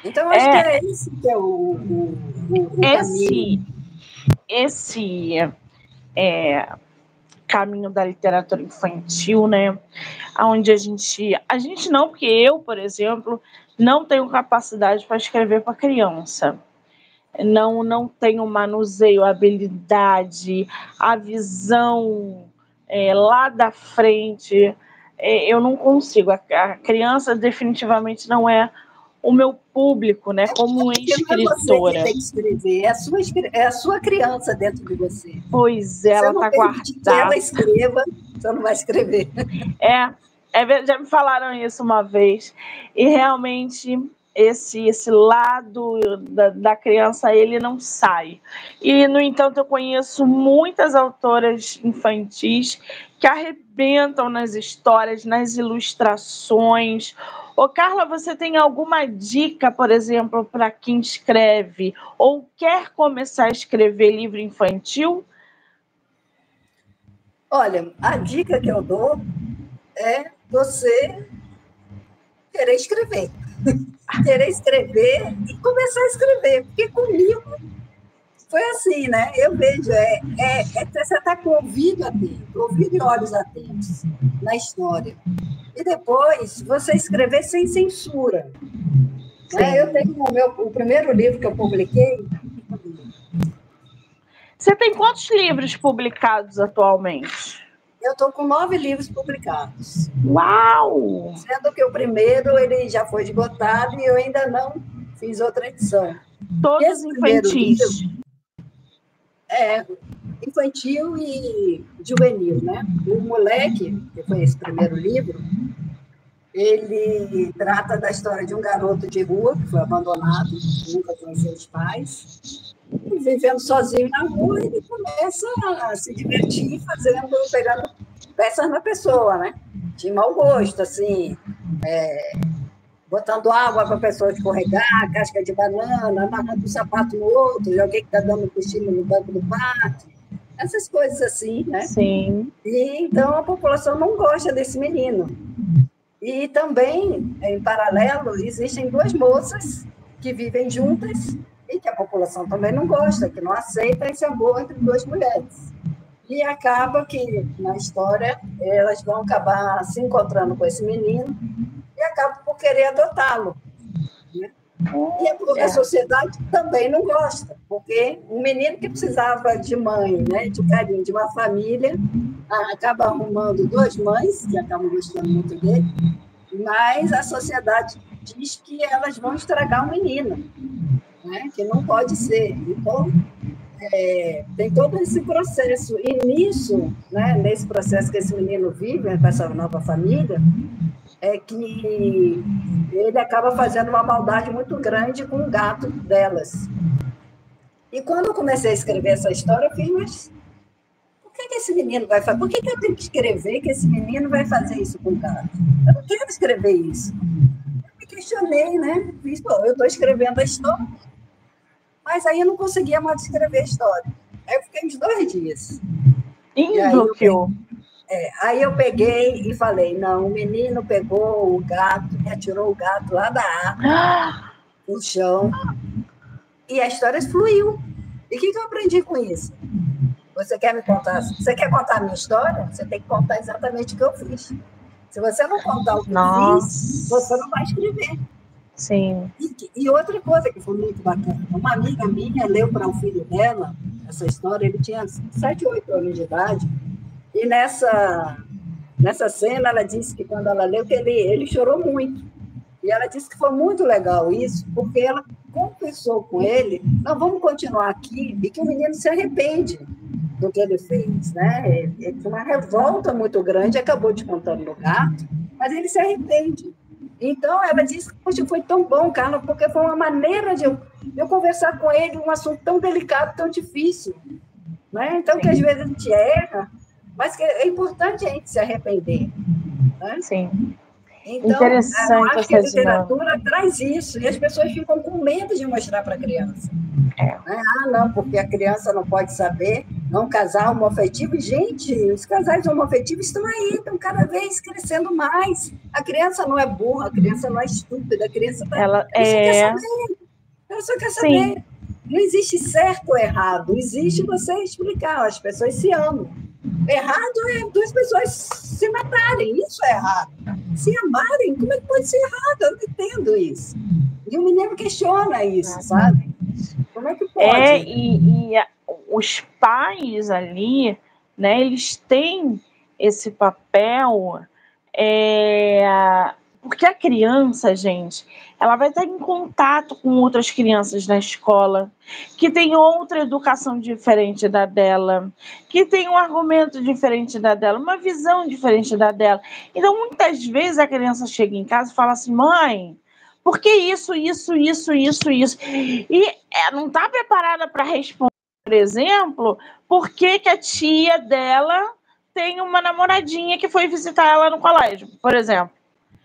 Então acho é, que é esse que é o, o, o, o esse, caminho. Esse é, caminho da literatura infantil, né? Onde a gente. A gente não, porque eu, por exemplo, não tenho capacidade para escrever para criança. Não, não tenho manuseio, habilidade, a visão é, lá da frente. É, eu não consigo. A, a, criança definitivamente não é o meu público, né? Como escritora. É você que tem que escrever, é a sua, é a sua criança dentro de você. Pois é, ela está guardada. Que ela escreva, você não vai escrever. É, é, já me falaram isso uma vez. E realmente esse esse lado da, da, criança ele não sai. E no entanto eu conheço muitas autoras infantis que arrebentam nas histórias, nas ilustrações. Ô Carla, você tem alguma dica, por exemplo, para quem escreve ou quer começar a escrever livro infantil? Olha, a dica que eu dou é você querer escrever. querer escrever e começar a escrever. Porque comigo foi assim, né? Eu vejo, é, é, é você está com ouvido atento, ouvido e olhos atentos na história. E depois você escrever sem censura. Né? Eu tenho o, meu, o primeiro livro que eu publiquei. Você tem quantos livros publicados atualmente? Eu estou com nove livros publicados. Uau! Sendo que o primeiro ele já foi esgotado e eu ainda não fiz outra edição. Todos infantis. Livro, é, infantil e juvenil, né? O Moleque, que foi esse primeiro livro, ele trata da história de um garoto de rua que foi abandonado, nunca conheceu os pais, e vivendo sozinho na rua, ele começa a se divertir fazendo, pegando peças na pessoa, né? De mau gosto, assim, é, botando água para a pessoa escorregar, casca de banana, amarrando um sapato no outro, alguém que está dando cochilo no banco do pátio, essas coisas assim, né? Sim. E, então a população não gosta desse menino. E também, em paralelo, existem duas moças que vivem juntas e que a população também não gosta, que não aceita esse amor entre duas mulheres. E acaba que, na história, elas vão acabar se encontrando com esse menino e acabam por querer adotá-lo. Né? E a, a, sociedade também não gosta, porque um menino que precisava de mãe, né, de carinho, de uma família, acaba arrumando duas mães, que acabam gostando muito dele, mas a sociedade diz que elas vão estragar o menino, né, que não pode ser. Então, é, tem todo esse processo. E nisso, né, nesse processo que esse menino vive, com essa nova família, é que ele acaba fazendo uma maldade muito grande com o gato delas. E quando eu comecei a escrever essa história, eu fiz, mas por que, que esse menino vai fazer? Por que, que eu tenho que escrever que esse menino vai fazer isso com o gato? Eu não quero escrever isso. Eu me questionei, né? Fiz, pô, eu estou escrevendo a história, mas aí eu não conseguia mais escrever a história. Aí eu fiquei uns dois dias. Indo, é, aí eu peguei e falei, não, o menino pegou o gato e atirou o gato lá da árvore, no chão, e a história fluiu. E o que, que eu aprendi com isso? Você quer me contar? Você quer contar a minha história? Você tem que contar exatamente o que eu fiz. Se você não contar o que Nossa. eu fiz, você não vai escrever. Sim. E, e, outra coisa que foi muito bacana, uma amiga minha leu para o filho dela essa história, ele tinha 7, 8 anos de idade, e nessa, nessa cena, ela disse que quando ela leu, que ele, ele chorou muito. E ela disse que foi muito legal isso, porque ela confessou com ele, não, vamos continuar aqui, e que o menino se arrepende do que ele fez, né? Ele foi uma revolta muito grande, acabou te contando no gato, mas ele se arrepende. Então, ela disse que Poxa, foi tão bom, Carlos, porque foi uma maneira de eu, de eu conversar com ele um assunto tão delicado, tão difícil. Né? Então, Sim. que às vezes a gente erra, mas é importante a gente se arrepender. Né? Sim. Então, Interessante eu acho que a literatura traz isso, e as pessoas ficam com medo de mostrar para a criança. É. Né? Ah, não, porque a criança não pode saber, não casar homoafetivo. Gente, os casais homoafetivos estão aí, estão cada vez crescendo mais. A criança não é burra, a criança não é estúpida, a criança, tá, Ela é... quer saber. Ela só quer saber. Sim. Não existe certo ou errado, existe você explicar, as pessoas se amam. Errado é duas pessoas se matarem, isso é errado. Se amarem, como é que pode ser errado? Eu não entendo isso. E o menino questiona isso, sabe? Como é que pode? É, e, e a, os pais ali, né, eles têm esse papel é, porque a criança, gente, ela vai estar em contato com outras crianças na escola, que tem outra educação diferente da dela, que tem um argumento diferente da dela, uma visão diferente da dela. Então, muitas vezes a criança chega em casa e fala assim: mãe, por que isso, isso, isso, isso, isso? E é, não está preparada para responder, por exemplo, por que, que a tia dela tem uma namoradinha que foi visitar ela no colégio, por exemplo.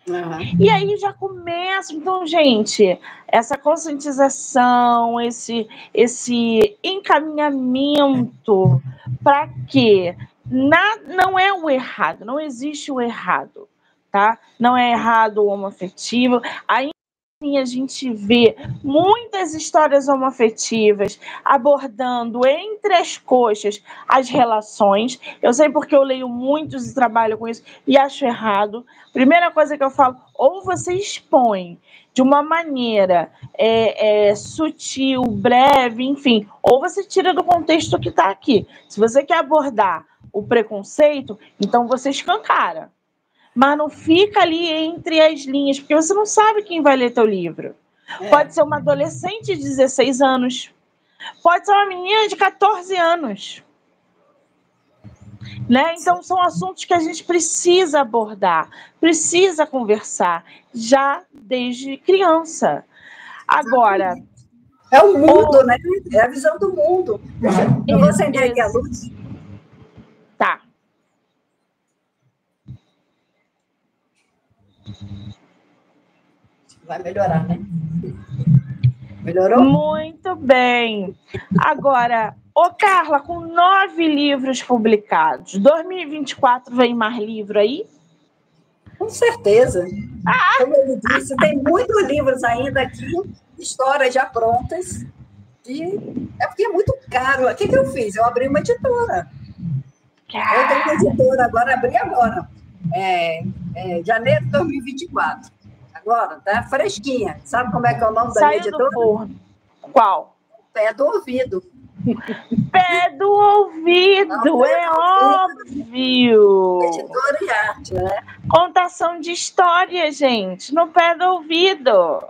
Uhum. E aí já começa, então, gente, essa conscientização, esse, esse encaminhamento para que na, não é o errado, não existe o errado, tá? Não é errado o homoafetivo. Aí a gente vê muitas histórias homoafetivas abordando entre as coxas as relações. Eu sei porque eu leio muitos e trabalho com isso e acho errado. Primeira coisa que eu falo, ou você expõe de uma maneira é, é, sutil, breve, enfim, ou você tira do contexto que está aqui. Se você quer abordar o preconceito, então você escancara mas não fica ali entre as linhas, porque você não sabe quem vai ler teu livro. É. Pode ser uma adolescente de 16 anos, pode ser uma menina de 14 anos. Né? Então, são assuntos que a gente precisa abordar, precisa conversar, já desde criança. Agora. É o mundo, né? É a visão do mundo. Eu vou acender aqui a luz. Tá. Vai melhorar, né? Melhorou? Muito bem. Agora, ô Carla, com nove livros publicados, 2024 vem mais livro aí? Com certeza. Ah! Como ele disse, tem muitos livros ainda aqui, histórias já prontas. E é porque é muito caro. O que, que eu fiz? Eu abri uma editora. Eu tenho uma editora agora, abri agora. É, é, janeiro de 2024 agora, tá fresquinha. Sabe como é que é o nome Saiu da minha editora? Qual? Pé do ouvido. Pé do ouvido, Não, é óbvio. Editora e arte, né? Contação de história, gente, no pé do ouvido.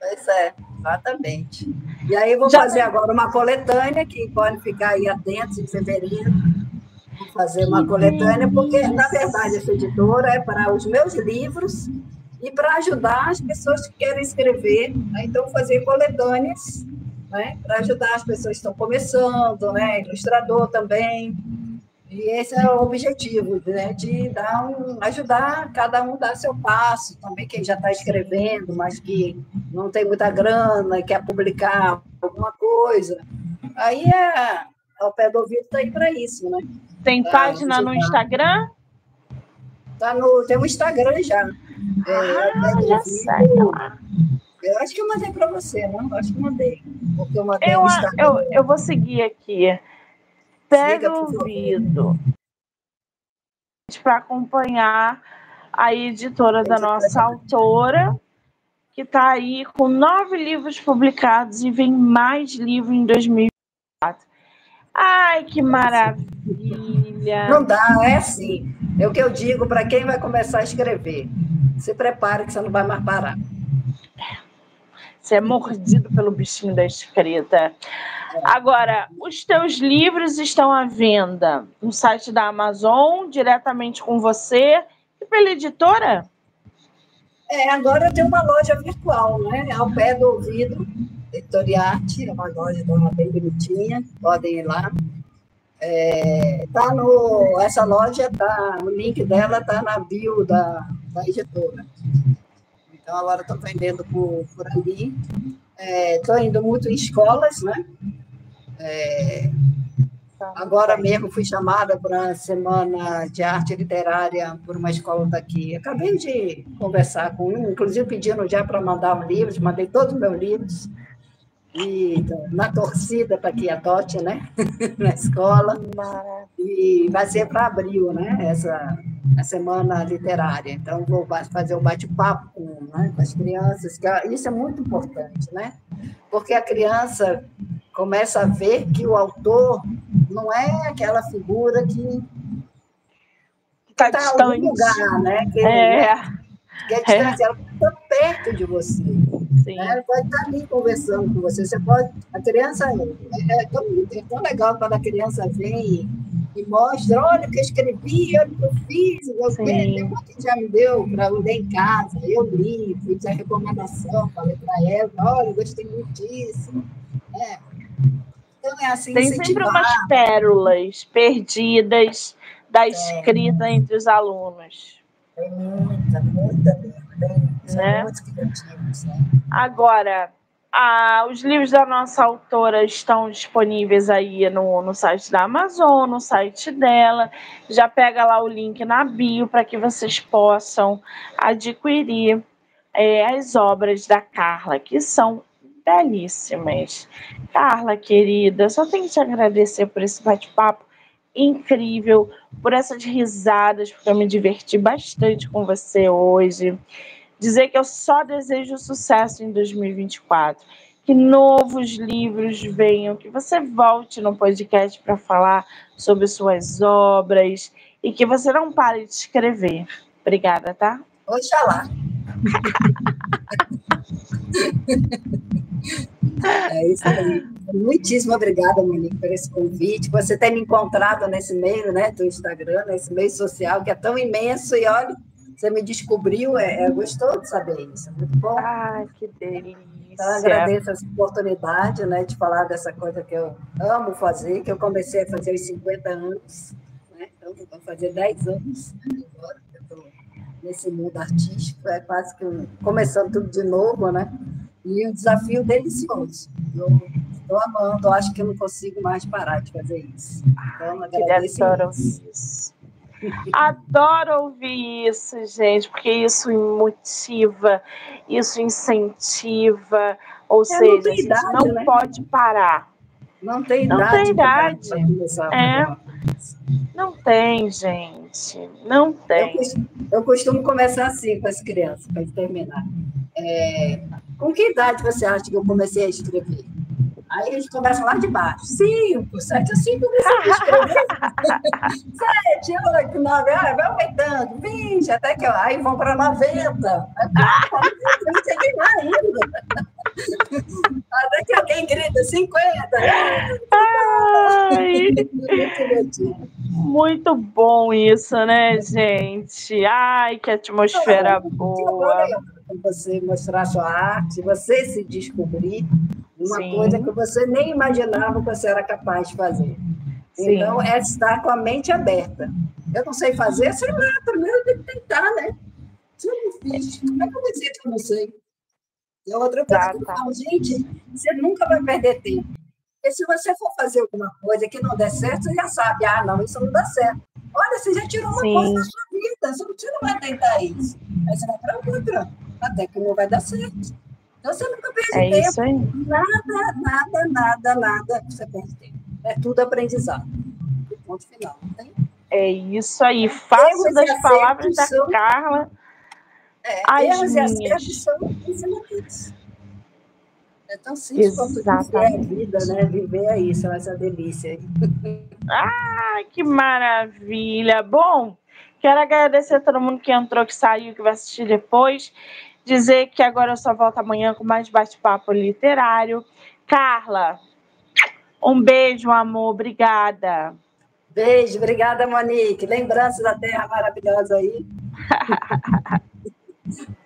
Pois é, exatamente. E aí vou Já... fazer agora uma coletânea, que pode ficar aí atentos em fevereiro. Fazer uma coletânea, porque, na verdade, essa editora é para os meus livros e para ajudar as pessoas que querem escrever, né? então fazer coletâneas, né? para ajudar as pessoas que estão começando, né? ilustrador também, e esse é o objetivo, né? de dar um, ajudar cada um a dar seu passo, também quem já está escrevendo, mas que não tem muita grana e quer publicar alguma coisa, aí é, ao pé do ouvido está aí para isso, né? Tem página no Instagram? Tá no, tem um Instagram já. É, ah, já sei. Eu acho que eu mandei para você, não? Acho que mandei. Porque eu mandei eu, eu, eu vou seguir aqui. Pega o ouvido. Para acompanhar a editora da nossa autora, que está aí com nove livros publicados e vem mais livro em 2024. Ai, que maravilha! Não dá, é assim. É o que eu digo para quem vai começar a escrever. Se prepare que você não vai mais parar. Você é mordido pelo bichinho da escrita. Agora, os teus livros estão à venda no site da Amazon, diretamente com você e pela editora? É, agora eu tenho uma loja virtual, né? Ao pé do ouvido, Editoriarte, é uma loja bem bonitinha, podem ir lá. É, tá no, essa loja, tá, o link dela está na bio da, da editora. Então, agora estou vendendo por, por ali. Estou é, indo muito em escolas, né? É, agora mesmo fui chamada para a Semana de Arte Literária por uma escola daqui. Acabei de conversar com um, inclusive pedindo já para mandar um livro, mandei todos os meus livros. E na torcida para que adote, né? na escola. E vai ser para abril, né? Essa a semana literária. Então, vou fazer um bate-papo com, né, com as crianças, que é, isso é muito importante, né? Porque a criança começa a ver que o autor não é aquela figura que está tá em algum lugar, né? Que, é. que é distância, ela está perto de você. Sim. Ela pode estar ali conversando com você. Você pode. A criança é, é, tão, é tão legal quando a criança vem e mostra, olha o que eu escrevi, olha o que eu fiz, você tem que já me deu para ler em casa, eu li, fiz a recomendação, falei para ela, olha, gostei muito disso. É. Então é assim, Tem sempre umas pérolas perdidas da é. escrita é. entre os alunos. Muita, muita, tem, né? criativos. Né? Agora, ah, os livros da nossa autora estão disponíveis aí no, no site da Amazon, no site dela. Já pega lá o link na bio para que vocês possam adquirir é, as obras da Carla, que são belíssimas. Carla, querida, só tenho que te agradecer por esse bate-papo incrível, por essas risadas, porque eu me diverti bastante com você hoje dizer que eu só desejo sucesso em 2024, que novos livros venham, que você volte no podcast para falar sobre suas obras e que você não pare de escrever. Obrigada, tá? Oxalá. é isso aí. Muitíssimo obrigada, Monique, por esse convite, você ter me encontrado nesse meio, né, do Instagram, nesse meio social que é tão imenso e olha, você me descobriu, é, é gostoso saber isso, é muito bom. Ah, que delícia. Então, agradeço essa oportunidade né, de falar dessa coisa que eu amo fazer, que eu comecei a fazer aos 50 anos, né? então vou fazer 10 anos agora. nesse mundo artístico, é quase que um, começando tudo de novo, né? E um desafio delicioso. Eu estou amando, acho que eu não consigo mais parar de fazer isso. Então, agradeço isso. Adoro ouvir isso, gente, porque isso motiva, isso incentiva, ou é, seja, não a gente idade, não né? pode parar. Não tem não idade. Tem idade. é. Não tem, gente. Não tem. Eu, eu costumo começar assim com as crianças, para terminar. É, com que idade você acha que eu comecei a escrever? Aí a gente começa lá de baixo. Cinco, sete, cinco, comecei a escrever. sete, oito, nove, ah, vai aumentando, vinte, até que aí vão para noventa. Não cheguei lá ainda. Até que alguém grita 50. Ai, muito bom isso, né, gente? Ai, que atmosfera boa. Você mostrar sua arte, você se descobrir uma Sim. coisa que você nem imaginava que você era capaz de fazer. Sim. Então, é estar com a mente aberta. Eu não sei fazer, sei lá, primeiro eu tenho que tentar, né? Se eu não fiz, como é que eu vou dizer que eu não sei? E outra coisa tá, que eu tá. falo, gente, você nunca vai perder tempo. Porque se você for fazer alguma coisa que não der certo, você já sabe, ah, não, isso não dá certo. Olha, você já tirou uma Sim. coisa da sua vida, você não vai tentar isso. Aí você vai para outra, até que não vai dar certo. Então você nunca perde é tempo. Isso aí. Nada, nada, nada, nada você perde tempo. É tudo aprendizado. Ponto final. Tem? É isso aí. Faço das palavras da são... Carla. É, as erros minhas. e acertos são ensinamentos. É tão simples Exatamente. quanto viver a vida, né? Viver é isso, essa delícia. Ah, que maravilha! Bom, quero agradecer a todo mundo que entrou, que saiu, que vai assistir depois dizer que agora eu só volto amanhã com mais bate-papo literário. Carla, um beijo, amor, obrigada. Beijo, obrigada, Monique. Lembranças da terra maravilhosa aí.